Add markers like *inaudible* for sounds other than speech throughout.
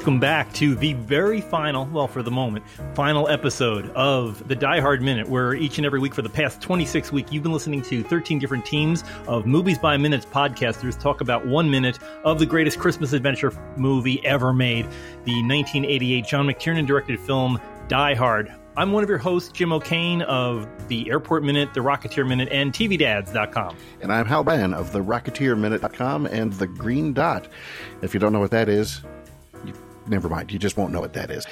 Welcome back to the very final, well, for the moment, final episode of the Die Hard Minute, where each and every week for the past 26 weeks, you've been listening to 13 different teams of Movies by Minutes podcasters talk about one minute of the greatest Christmas adventure movie ever made, the 1988 John McTiernan directed film Die Hard. I'm one of your hosts, Jim O'Kane of the Airport Minute, the Rocketeer Minute, and TVDads.com. And I'm Hal Ban of the Rocketeer Minute.com and the Green Dot. If you don't know what that is, never mind. You just won't know what that is.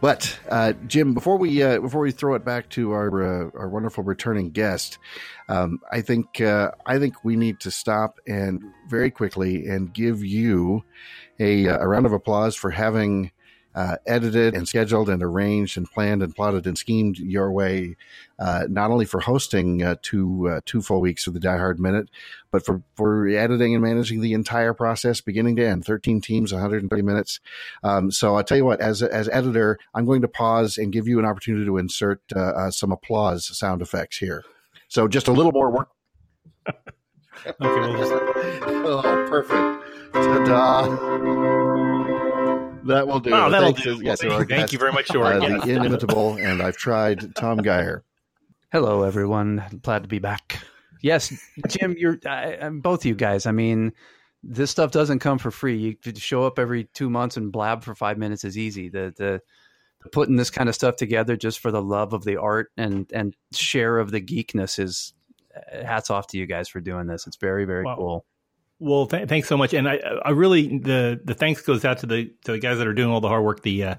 But uh, Jim, before we uh, before we throw it back to our uh, our wonderful returning guest, um, I think uh, I think we need to stop and very quickly and give you a, uh, a round of applause for having uh, edited and scheduled and arranged and planned and plotted and schemed your way, uh, not only for hosting uh, two uh, two full weeks of the Die Hard Minute, but for for editing and managing the entire process, beginning to end. Thirteen teams, 130 minutes. Um, so I'll tell you what, as as editor, I'm going to pause and give you an opportunity to insert uh, uh, some applause sound effects here. So just a little more work. *laughs* okay, we'll just... *laughs* oh, perfect. Ta-da. That will do. Oh, that'll do. Yes, well, thank, thank you very much, George. Uh, the inimitable, and I've tried Tom Geyer. Hello, everyone. Glad to be back. Yes, Jim, you're uh, both of you guys. I mean, this stuff doesn't come for free. You show up every two months and blab for five minutes is easy. The the putting this kind of stuff together just for the love of the art and and share of the geekness is uh, hats off to you guys for doing this. It's very very wow. cool. Well, th- thanks so much, and I, I really the the thanks goes out to the to the guys that are doing all the hard work. The uh,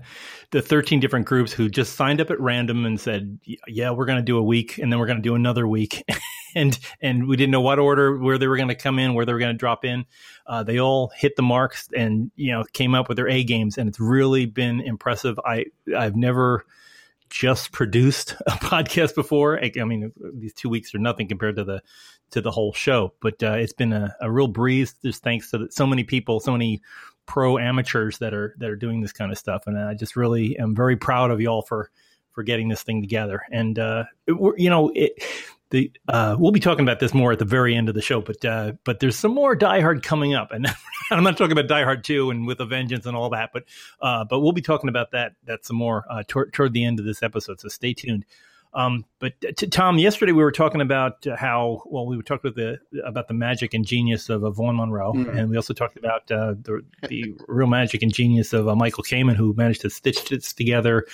the thirteen different groups who just signed up at random and said, "Yeah, we're going to do a week, and then we're going to do another week," *laughs* and and we didn't know what order where they were going to come in, where they were going to drop in. Uh, they all hit the marks and you know came up with their A games, and it's really been impressive. I I've never just produced a *laughs* podcast before. I, I, mean, these two weeks are nothing compared to the to the whole show, but uh, it's been a, a, real breeze. Just thanks to so many people, so many pro amateurs that are that are doing this kind of stuff, and I just really am very proud of y'all for for getting this thing together. And uh, it, you know, it, the uh, we'll be talking about this more at the very end of the show, but uh, but there's some more Die Hard coming up, and *laughs* I'm not talking about Die Hard two and with a Vengeance and all that, but uh, but we'll be talking about that that some more uh, toward, toward the end of this episode. So stay tuned. Um, but to Tom, yesterday we were talking about how well we were talking about the about the magic and genius of uh, Vaughn Monroe, mm-hmm. and we also talked about uh, the, the real magic and genius of uh, Michael Kamen, who managed to stitch this together,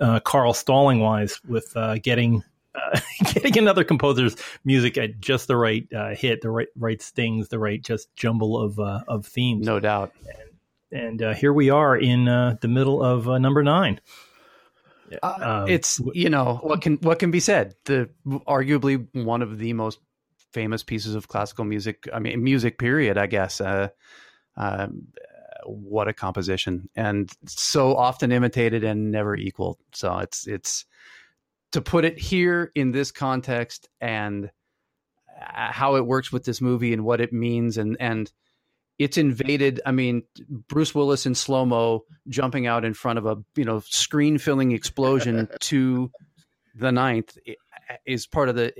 uh, Carl Stalling wise, with uh, getting uh, *laughs* getting another composer's music at just the right uh, hit, the right right stings, the right just jumble of uh, of themes. No doubt. And, and uh, here we are in uh, the middle of uh, number nine. Um, it's you know what can what can be said. The arguably one of the most famous pieces of classical music. I mean, music period. I guess. Um, what a composition, and so often imitated and never equaled. So it's it's to put it here in this context and uh, how it works with this movie and what it means and and it's invaded i mean bruce willis in slow mo jumping out in front of a you know screen filling explosion *laughs* to the ninth is part of the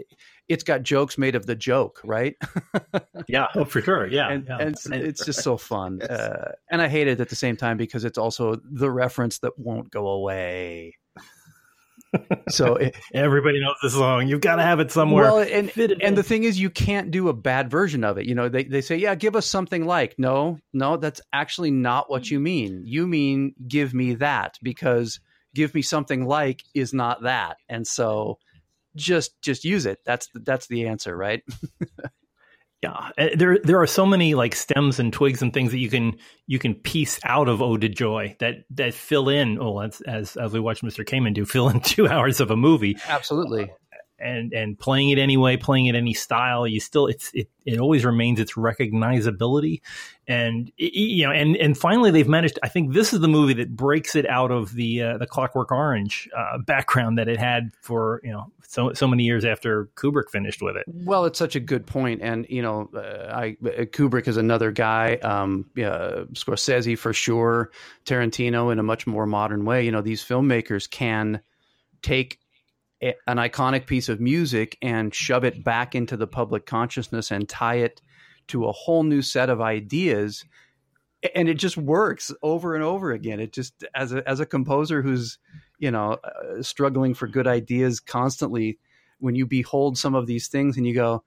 it's got jokes made of the joke right *laughs* yeah oh, for sure yeah, and, yeah. and it's just so fun *laughs* yes. uh, and i hate it at the same time because it's also the reference that won't go away so *laughs* it, everybody knows the song. You've got to have it somewhere. Well, and, and the thing is, you can't do a bad version of it. You know, they, they say, yeah, give us something like. No, no, that's actually not what you mean. You mean give me that because give me something like is not that. And so just just use it. That's that's the answer, right? *laughs* Yeah, eh, there there are so many like stems and twigs and things that you can you can piece out of Ode to Joy that that fill in. Oh, as as, as we watch Mr. Kamen do, fill in *laughs* two hours of a movie. Absolutely. Uh, and and playing it anyway, playing it any style, you still it's it, it always remains its recognizability, and it, you know, and and finally they've managed. I think this is the movie that breaks it out of the uh, the Clockwork Orange uh, background that it had for you know so so many years after Kubrick finished with it. Well, it's such a good point, and you know, uh, I Kubrick is another guy, um, Scorsese for sure, Tarantino in a much more modern way. You know, these filmmakers can take an iconic piece of music and shove it back into the public consciousness and tie it to a whole new set of ideas and it just works over and over again. It just as a as a composer who's you know uh, struggling for good ideas constantly, when you behold some of these things and you go,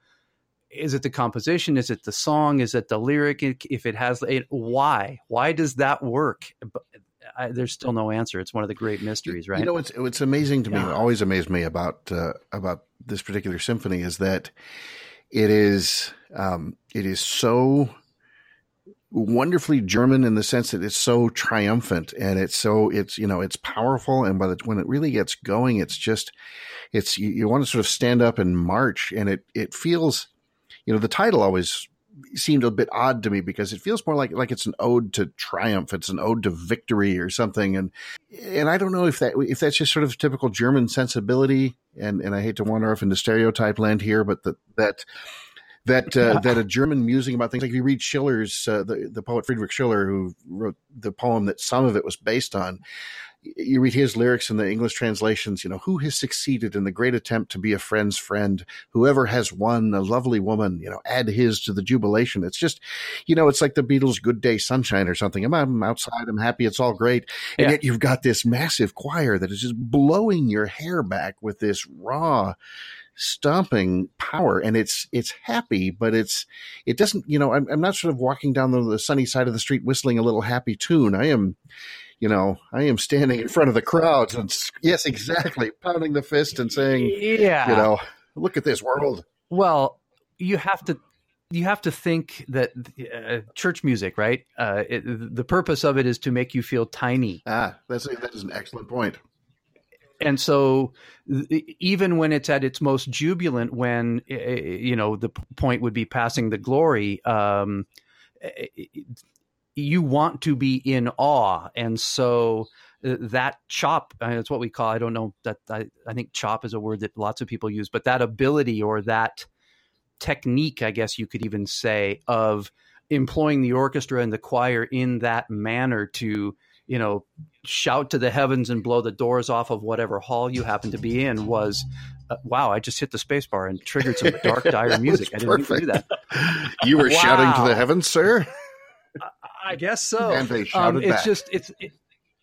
is it the composition? Is it the song? Is it the lyric? If it has, it, why? Why does that work? I, there's still no answer. It's one of the great mysteries, right? You know, it's it's amazing to me. Yeah. Always amazed me about uh, about this particular symphony is that it is um, it is so wonderfully German in the sense that it's so triumphant and it's so it's you know it's powerful and by the when it really gets going, it's just it's you, you want to sort of stand up and march and it it feels you know the title always seemed a bit odd to me because it feels more like like it's an ode to triumph. It's an ode to victory or something. And and I don't know if that if that's just sort of typical German sensibility. And and I hate to wander off into stereotype land here but that that that uh, that a German musing about things like if you read Schiller's uh, the the poet Friedrich Schiller who wrote the poem that some of it was based on you read his lyrics in the English translations, you know, who has succeeded in the great attempt to be a friend's friend? Whoever has won a lovely woman, you know, add his to the jubilation. It's just, you know, it's like the Beatles' Good Day Sunshine or something. I'm, I'm outside, I'm happy, it's all great. And yeah. yet you've got this massive choir that is just blowing your hair back with this raw, stomping power and it's it's happy but it's it doesn't you know i'm, I'm not sort of walking down the, the sunny side of the street whistling a little happy tune i am you know, I am standing in front of the crowds and yes, exactly, pounding the fist and saying, yeah, you know, look at this world. Well, you have to you have to think that uh, church music, right? Uh, it, the purpose of it is to make you feel tiny. Ah, that's a, that is an excellent point. And so, even when it's at its most jubilant, when you know the point would be passing the glory, um, you want to be in awe. And so uh, that chop uh, that's what we call i don't know that I, I think chop is a word that lots of people use but that ability or that technique i guess you could even say of employing the orchestra and the choir in that manner to you know shout to the heavens and blow the doors off of whatever hall you happen to be in was uh, wow i just hit the spacebar and triggered some dark dire *laughs* music. i didn't do that. you were wow. shouting to the heavens sir I guess so. And they um, shouted um, it's back. just it's it,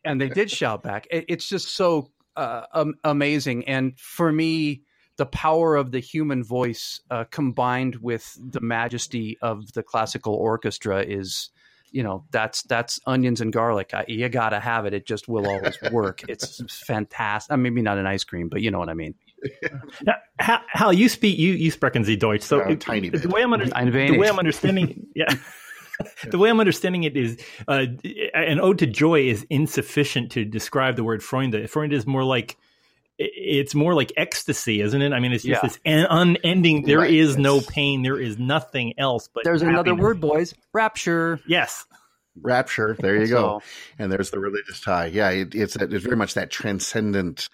and they did shout back. It, it's just so uh, um, amazing, and for me, the power of the human voice uh, combined with the majesty of the classical orchestra is you know that's that's onions and garlic I, you gotta have it it just will always *laughs* work it's fantastic uh, maybe not an ice cream but you know what i mean *laughs* now, Hal, Hal, you speak you you sprechen Sie Deutsch. So it, tiny bit. the way I'm under, the way I'm understanding, *laughs* yeah, *laughs* the way I'm understanding it is uh, an ode to joy is insufficient to describe the word Freude. Freude is more like it's more like ecstasy, isn't it? I mean, it's just yeah. this unending. There right. is no pain. There is nothing else. But there's happiness. another word, boys. Rapture. Yes. Rapture. There *laughs* you go. So, and there's the religious tie. Yeah, it, it's it's very much that transcendent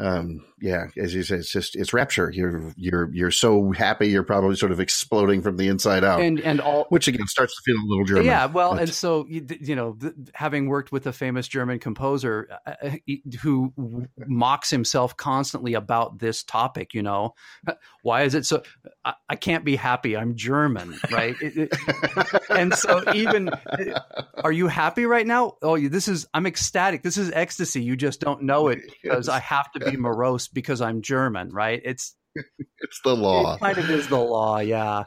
um, yeah, as you say, it's just it's rapture. You're you're you're so happy you're probably sort of exploding from the inside out, and and all which again starts to feel a little German. Yeah, well, but. and so you, you know, having worked with a famous German composer uh, uh who mocks himself constantly about this topic, you know, *laughs* why is it so? I, I can't be happy. I'm German, right? it, it, *laughs* and so even, are you happy right now? Oh, this is I'm ecstatic. This is ecstasy. You just don't know it *laughs* because yes. I have to be morose because I'm German, right? It's it's the law. It kind of is the law, yeah.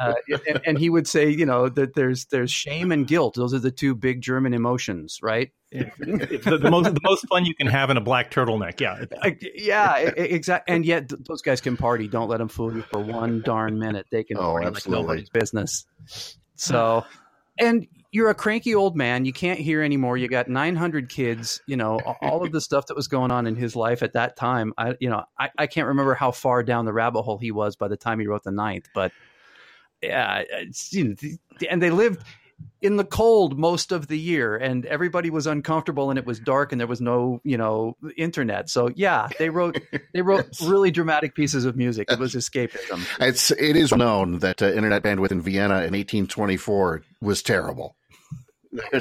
Uh, and, and, he would say, you know, that there's there's shame and guilt. Those are the two big German emotions, right? The, the, most the most fun you can have in a black turtleneck. Yeah, yeah, exactly. And yet those guys can party. Don't let them fool you for one darn minute. They can oh, party absolutely. like nobody's business. So, and you're a cranky old man. You can't hear anymore. You got 900 kids. You know all of the stuff that was going on in his life at that time. I, you know, I, I can't remember how far down the rabbit hole he was by the time he wrote the ninth, but yeah, you know, and they lived in the cold most of the year and everybody was uncomfortable and it was dark and there was no you know internet so yeah they wrote *laughs* they wrote really dramatic pieces of music it was escapism it's it is known that uh, internet bandwidth in vienna in 1824 was terrible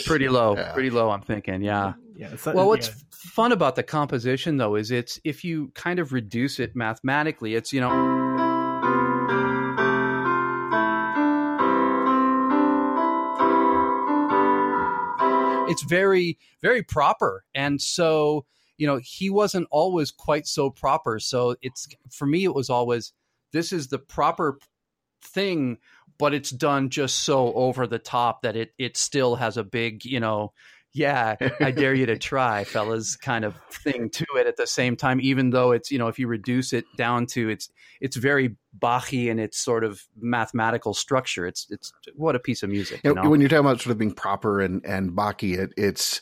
pretty low, yeah. pretty low. I'm thinking, yeah. Yeah. well, what's yeah. fun about the composition though is it's if you kind of reduce it mathematically, it's you know. It's very very proper, and so you know he wasn't always quite so proper. So it's for me, it was always this is the proper thing but it's done just so over the top that it it still has a big you know yeah i dare you to try fellas kind of thing to it at the same time even though it's you know if you reduce it down to it's it's very Bachy in its sort of mathematical structure it's it's what a piece of music you know? when you're talking about sort of being proper and and Bachy it, it's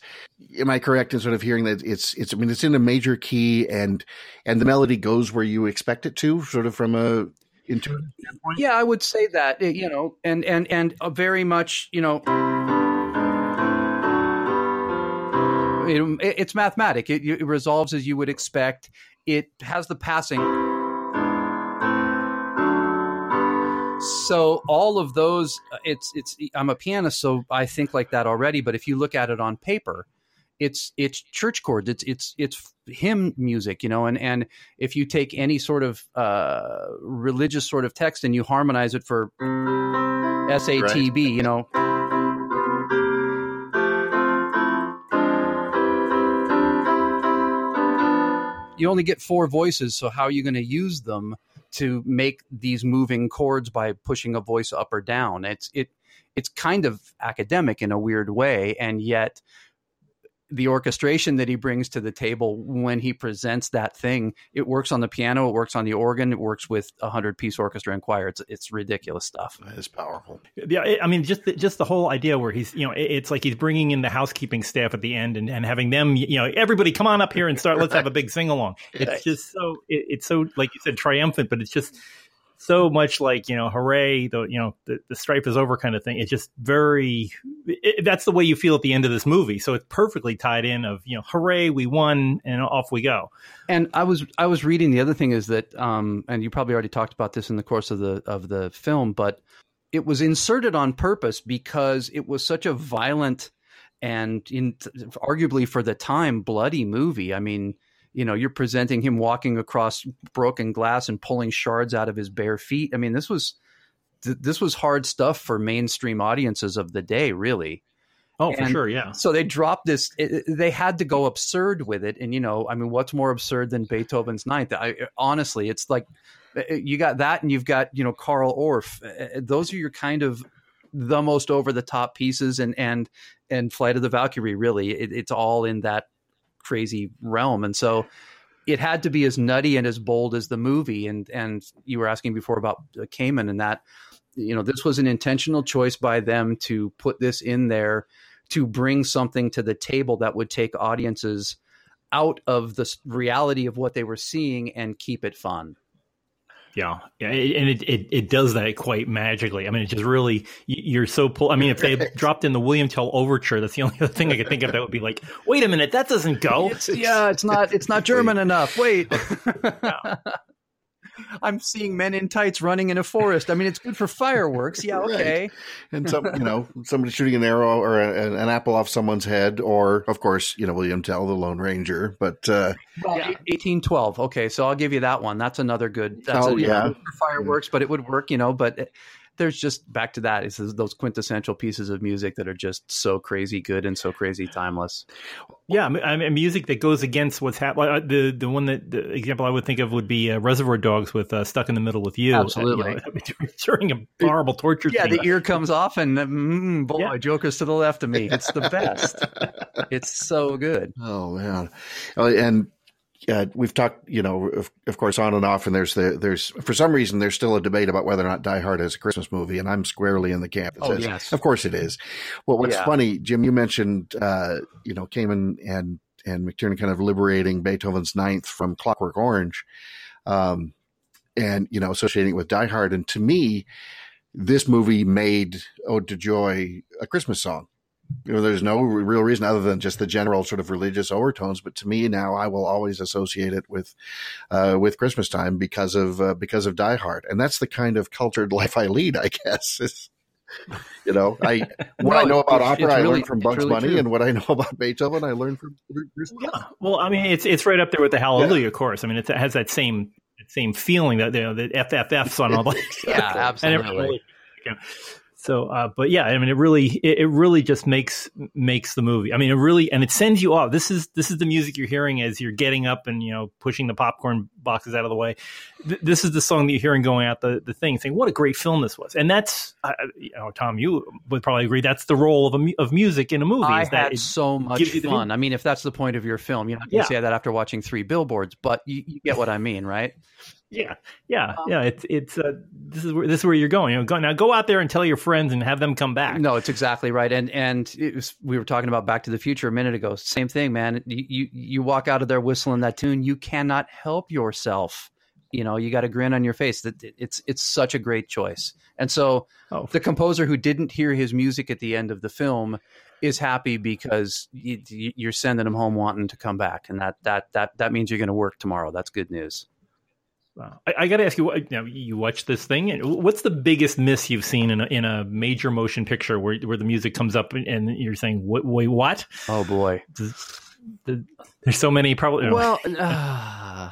am i correct in sort of hearing that it's it's i mean it's in a major key and and the melody goes where you expect it to sort of from a intuitive standpoint? Yeah, I would say that. Eh, you know, and and and uh, very much, you know. It, it's mathematic. It, it resolves as you would expect. It has the passing. So all of those, it's it's. I'm a pianist, so I think like that already. But if you look at it on paper, it's it's church chords it's it's it's hymn music you know and and if you take any sort of uh, religious sort of text and you harmonize it for SATB right. you know you only get four voices so how are you going to use them to make these moving chords by pushing a voice up or down? It's it it's kind of academic in a weird way and yet the orchestration that he brings to the table when he presents that thing it works on the piano it works on the organ it works with a hundred piece orchestra and choir. It's it's ridiculous stuff. It's powerful. Yeah i mean just the, just the whole idea where he's you know it's like he's bringing in the housekeeping staff at the end and, and having them you know everybody come on up here and start let's have a *laughs* big sing along it's just so it, it's so like you said triumphant but it's just so much like you know hooray the you know the, the is over kind of thing. It's just very it, that's the way you feel at the end of this movie. So it's perfectly tied in of you know hooray we won and off we go. And i was i was reading the other thing is that um and you probably already talked about this in the course of the of the film but it was inserted on purpose because it was such a violent and in arguably for the time bloody movie. I mean you know, you're presenting him walking across broken glass and pulling shards out of his bare feet. I mean, this was this was hard stuff for mainstream audiences of the day, really. Oh, and for sure, yeah. So they dropped this. It, they had to go absurd with it, and you know, I mean, what's more absurd than Beethoven's Ninth? I, honestly, it's like uh, you got that, and you've got you know Carl Orff. Uh, those are your kind of the most over the top pieces, and and and Flight of the Valkyrie. Really, it, it's all in that crazy realm. And so it had to be as nutty and as bold as the movie. And and you were asking before about uh, Kamen and that, you know, this was an intentional choice by them to put this in there to bring something to the table that would take audiences out of the reality of what they were seeing and keep it fun. Yeah, yeah, and it, it, it does that quite magically. I mean, it just really you're so pull. I mean, if they *laughs* dropped in the William Tell overture, that's the only other thing I could think of that would be like, wait a minute, that doesn't go. It's, yeah, it's not it's not German enough. Wait. *laughs* Yeah. I'm seeing men in tights running in a forest. I mean, it's good for fireworks. Yeah, *laughs* okay. Right. And some, you know, somebody shooting an arrow or a, an apple off someone's head, or of course, you know, William Tell, the Lone Ranger. But uh, well, yeah. 1812. Okay, so I'll give you that one. That's another good. That's oh, a, yeah. Know, fireworks, but it would work, you know. But there's just back to that is those quintessential pieces of music that are just so crazy good and so crazy timeless. Yeah, I mean, music that goes against what's happening. Uh, the the one that the example I would think of would be uh, Reservoir Dogs with uh, "Stuck in the Middle with You." Absolutely, you know, *laughs* during a horrible torture. Yeah, scene. the ear comes off, and mm, boy, yeah. Joker's to the left of me. It's the best. *laughs* it's so good. Oh man, oh, and uh, we've talked, you know, of, of, course, on and off, and there's the, there's for some reason there's still a debate about whether or not Die Hard is a Christmas movie, and I'm squarely in the camp that oh, says, yes. of course it is. Well, what's yeah. funny, Jim, you mentioned, uh, you know, Kamen and and McTiernan kind of liberating Beethoven's Ninth from Clockwork Orange, um, and you know, associating it with Die Hard, and to me, this movie made Ode to Joy a Christmas song you know, there's no real reason other than just the general sort of religious overtones. But to me now, I will always associate it with, uh, with Christmas time because of, uh, because of Die Hard. And that's the kind of cultured *laughs* life I lead, I guess. Is, you know, I, *laughs* what no, I know about opera, really, I learned from Bugs really Bunny true. and what I know *laughs* about Beethoven, I learned from Yeah. Well, I mean, it's, it's right up there with the Hallelujah, yeah. course. I mean, it has that same, same feeling that, you know, the FFFs on all the, yeah, absolutely. So, uh, but yeah, I mean, it really, it, it, really just makes makes the movie. I mean, it really, and it sends you off. This is this is the music you're hearing as you're getting up and you know pushing the popcorn boxes out of the way. Th- this is the song that you're hearing going out the the thing, saying what a great film this was. And that's, uh, you know, Tom, you would probably agree that's the role of a, of music in a movie. I had so much fun. I mean, if that's the point of your film, you're not going to say that after watching three billboards, but you, you get what I mean, right? Yeah, yeah, um, yeah. It's it's uh, this is where this is where you're going. You know, go, now go out there and tell your friends and have them come back. No, it's exactly right. And and was, we were talking about Back to the Future a minute ago. Same thing, man. You, you you walk out of there whistling that tune. You cannot help yourself. You know, you got a grin on your face. That it's it's such a great choice. And so oh. the composer who didn't hear his music at the end of the film is happy because you, are sending him home wanting to come back, and that that that that means you're going to work tomorrow. That's good news. Wow. I, I got to ask you, you, know, you watch this thing, and what's the biggest miss you've seen in a, in a major motion picture where where the music comes up and you're saying, "Wait, what?" Oh boy, there's so many. Probably. Well, uh,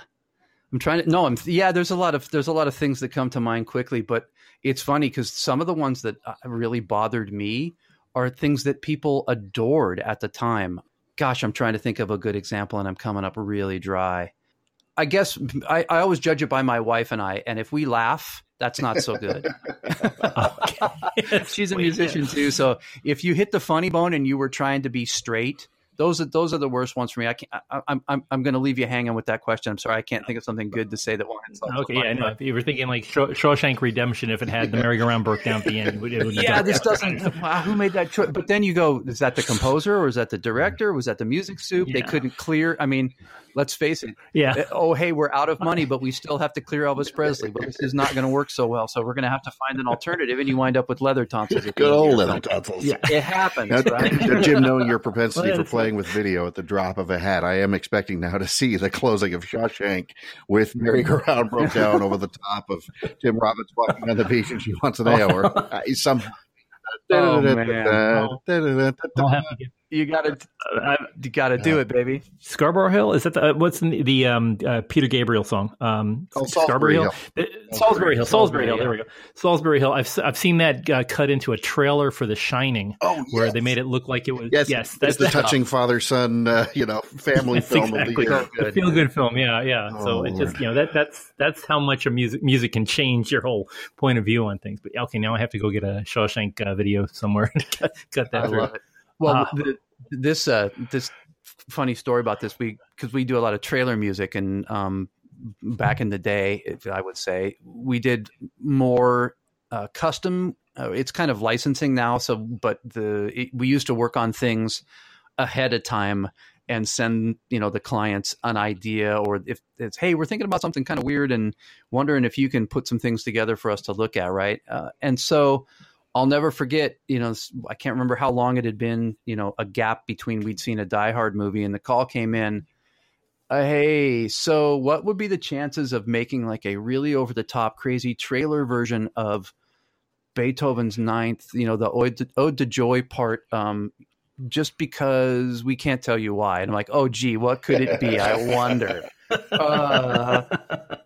I'm trying to. No, I'm. Yeah, there's a lot of there's a lot of things that come to mind quickly, but it's funny because some of the ones that uh, really bothered me are things that people adored at the time. Gosh, I'm trying to think of a good example, and I'm coming up really dry. I guess I, I always judge it by my wife and I, and if we laugh, that's not so good. *laughs* She's a musician too, so if you hit the funny bone and you were trying to be straight, those are those are the worst ones for me. I can't. I, am I'm I'm going to leave you hanging with that question. I'm sorry, I can't think of something good to say that won't. Okay, yeah, no. If you were thinking like Shawshank Redemption, if it had the merry-go-round broke down at the end, it would, it would yeah, this doesn't. Wow, who made that choice? But then you go, is that the composer or is that the director? Was that the music soup? Yeah. They couldn't clear. I mean, let's face it. Yeah. Uh, oh, hey, we're out of *laughs* money, but we still have to clear Elvis Presley. But this is not going to work so well. So we're going to have to find an alternative, and you wind up with leather tonsils. Good old leather tonsils. Yeah, it happens. Now, right? *laughs* Jim, knowing your propensity for playing with video at the drop of a hat, I am expecting now to see the closing of Shawshank with merry-go-round broke down over the top of Tim Robbins walking on the beach, and she wants an hour. Uh, somehow. *laughs* Oh, man. I'll have to get you gotta, uh, you gotta do it, baby. Scarborough Hill is that the uh, what's the, the um, uh, Peter Gabriel song? Um, oh, Scarborough Hill. Hill. Salisbury Hill. Salisbury Hill. There we go. Salisbury Hill. I've I've seen that uh, cut into a trailer for The Shining. Oh, yes. where they made it look like it was. Yes, yes that's the touching father son, uh, you know, family *laughs* film exactly. of the year. Feel good film. Yeah, yeah. Oh, so it just you know that that's that's how much a music music can change your whole point of view on things. But okay, now I have to go get a Shawshank uh, video somewhere *laughs* and cut, cut that. I love it. Well, uh, the, this uh, this funny story about this we because we do a lot of trailer music and um, back in the day, I would say we did more uh, custom. Uh, it's kind of licensing now, so but the it, we used to work on things ahead of time and send you know the clients an idea or if it's hey we're thinking about something kind of weird and wondering if you can put some things together for us to look at right uh, and so I'll never forget, you know, I can't remember how long it had been, you know, a gap between we'd seen a Die Hard movie and the call came in. Uh, hey, so what would be the chances of making like a really over the top, crazy trailer version of Beethoven's Ninth, you know, the Ode to, Ode to Joy part, um, just because we can't tell you why? And I'm like, oh, gee, what could it be? I *laughs* wonder uh,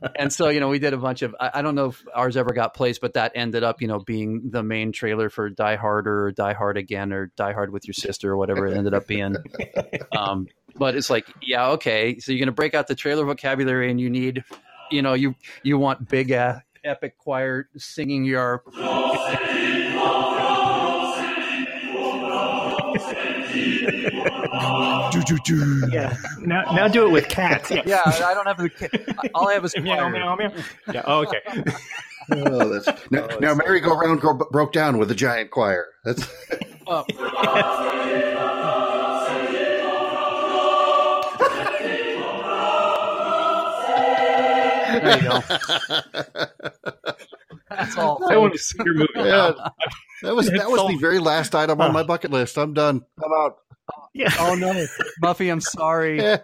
*laughs* and so you know we did a bunch of I, I, don't know if ours ever got placed but that ended up you know being the main trailer for die hard or die hard again or die hard with your sister or whatever it ended up being. *laughs* Um, but it's like yeah okay so you're gonna break out the trailer vocabulary and you need you know you you want big uh, epic choir singing your yeah. Now, now do it with cats. Yeah, yeah I don't have the. All I have is *laughs* meow, meow, meow. Yeah. Oh, okay. oh, that's, *laughs* now, oh, now merry-go-round broke down with a giant choir. That's. *laughs* oh. there you go. That's all. I want to see your movie. Yeah, that was that was all. the very last item on my bucket list. I'm done. I'm out. Yeah. Oh no, Buffy, I'm sorry. *laughs* Yeah,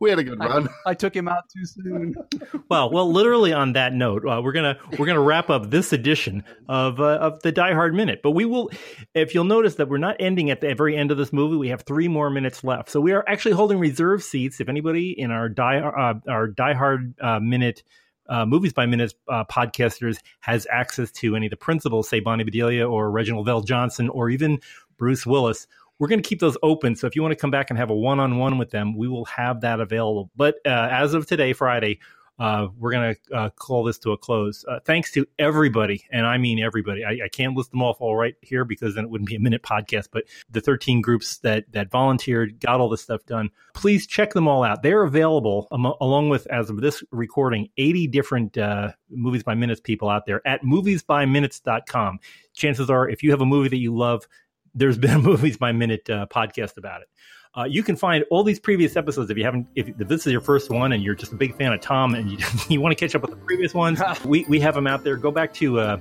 we had a good run. I, I, took him out too soon. *laughs* well, well, literally on that note, uh, we're gonna we're gonna wrap up this edition of uh, of the Die Hard Minute. But we will, if you'll notice that we're not ending at the very end of this movie. We have three more minutes left, so we are actually holding reserve seats. If anybody in our Die uh, our Die Hard uh, Minute uh, Movies by Minutes uh, podcasters has access to any of the principals, say Bonnie Bedelia or Reginald VelJohnson or even Bruce Willis. We're going to keep those open. So if you want to come back and have a one on one with them, we will have that available. But uh, as of today, Friday, uh, we're going to uh, call this to a close. Uh, thanks to everybody, and I mean everybody. I, I, can't list them off all right here because then it wouldn't be a minute podcast. But the 13 groups that that volunteered, got all this stuff done. Please check them all out. They're available along with, as of this recording, 80 different uh, movies by minutes people out there at moviesbyminutes.com. Chances are, if you have a movie that you love, there's been a *laughs* movies by minute uh, podcast about it. Uh, you can find all these previous episodes if you haven't. If, if, this is your first one and you're just a big fan of Tom and you, *laughs* you want to catch up with the previous ones, *laughs* we, we have them out there. Go back to uh,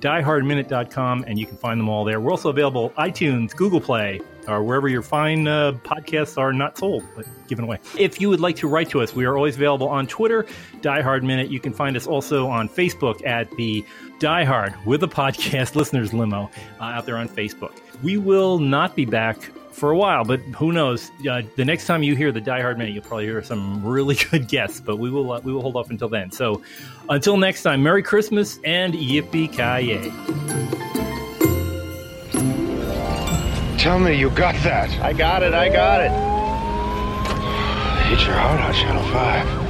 diehardminute.com and you can find them all there. We're also available iTunes, Google Play, or wherever your fine uh, podcasts are not sold, but given away. If you would like to write to us, we are always available on Twitter, Die Hard Minute. You can find us also on Facebook at the Die Hard with a podcast listeners limo uh, out there on Facebook. We will not be back for a while, but who knows? Uh, the next time you hear the Die Hard Minute, you'll probably hear some really *laughs* good guests. But we will uh, we will hold off until then. So until next time, Merry Christmas and Yippee Ki Tell me you got that. I got it. I got it. Hit your heart on Channel Five.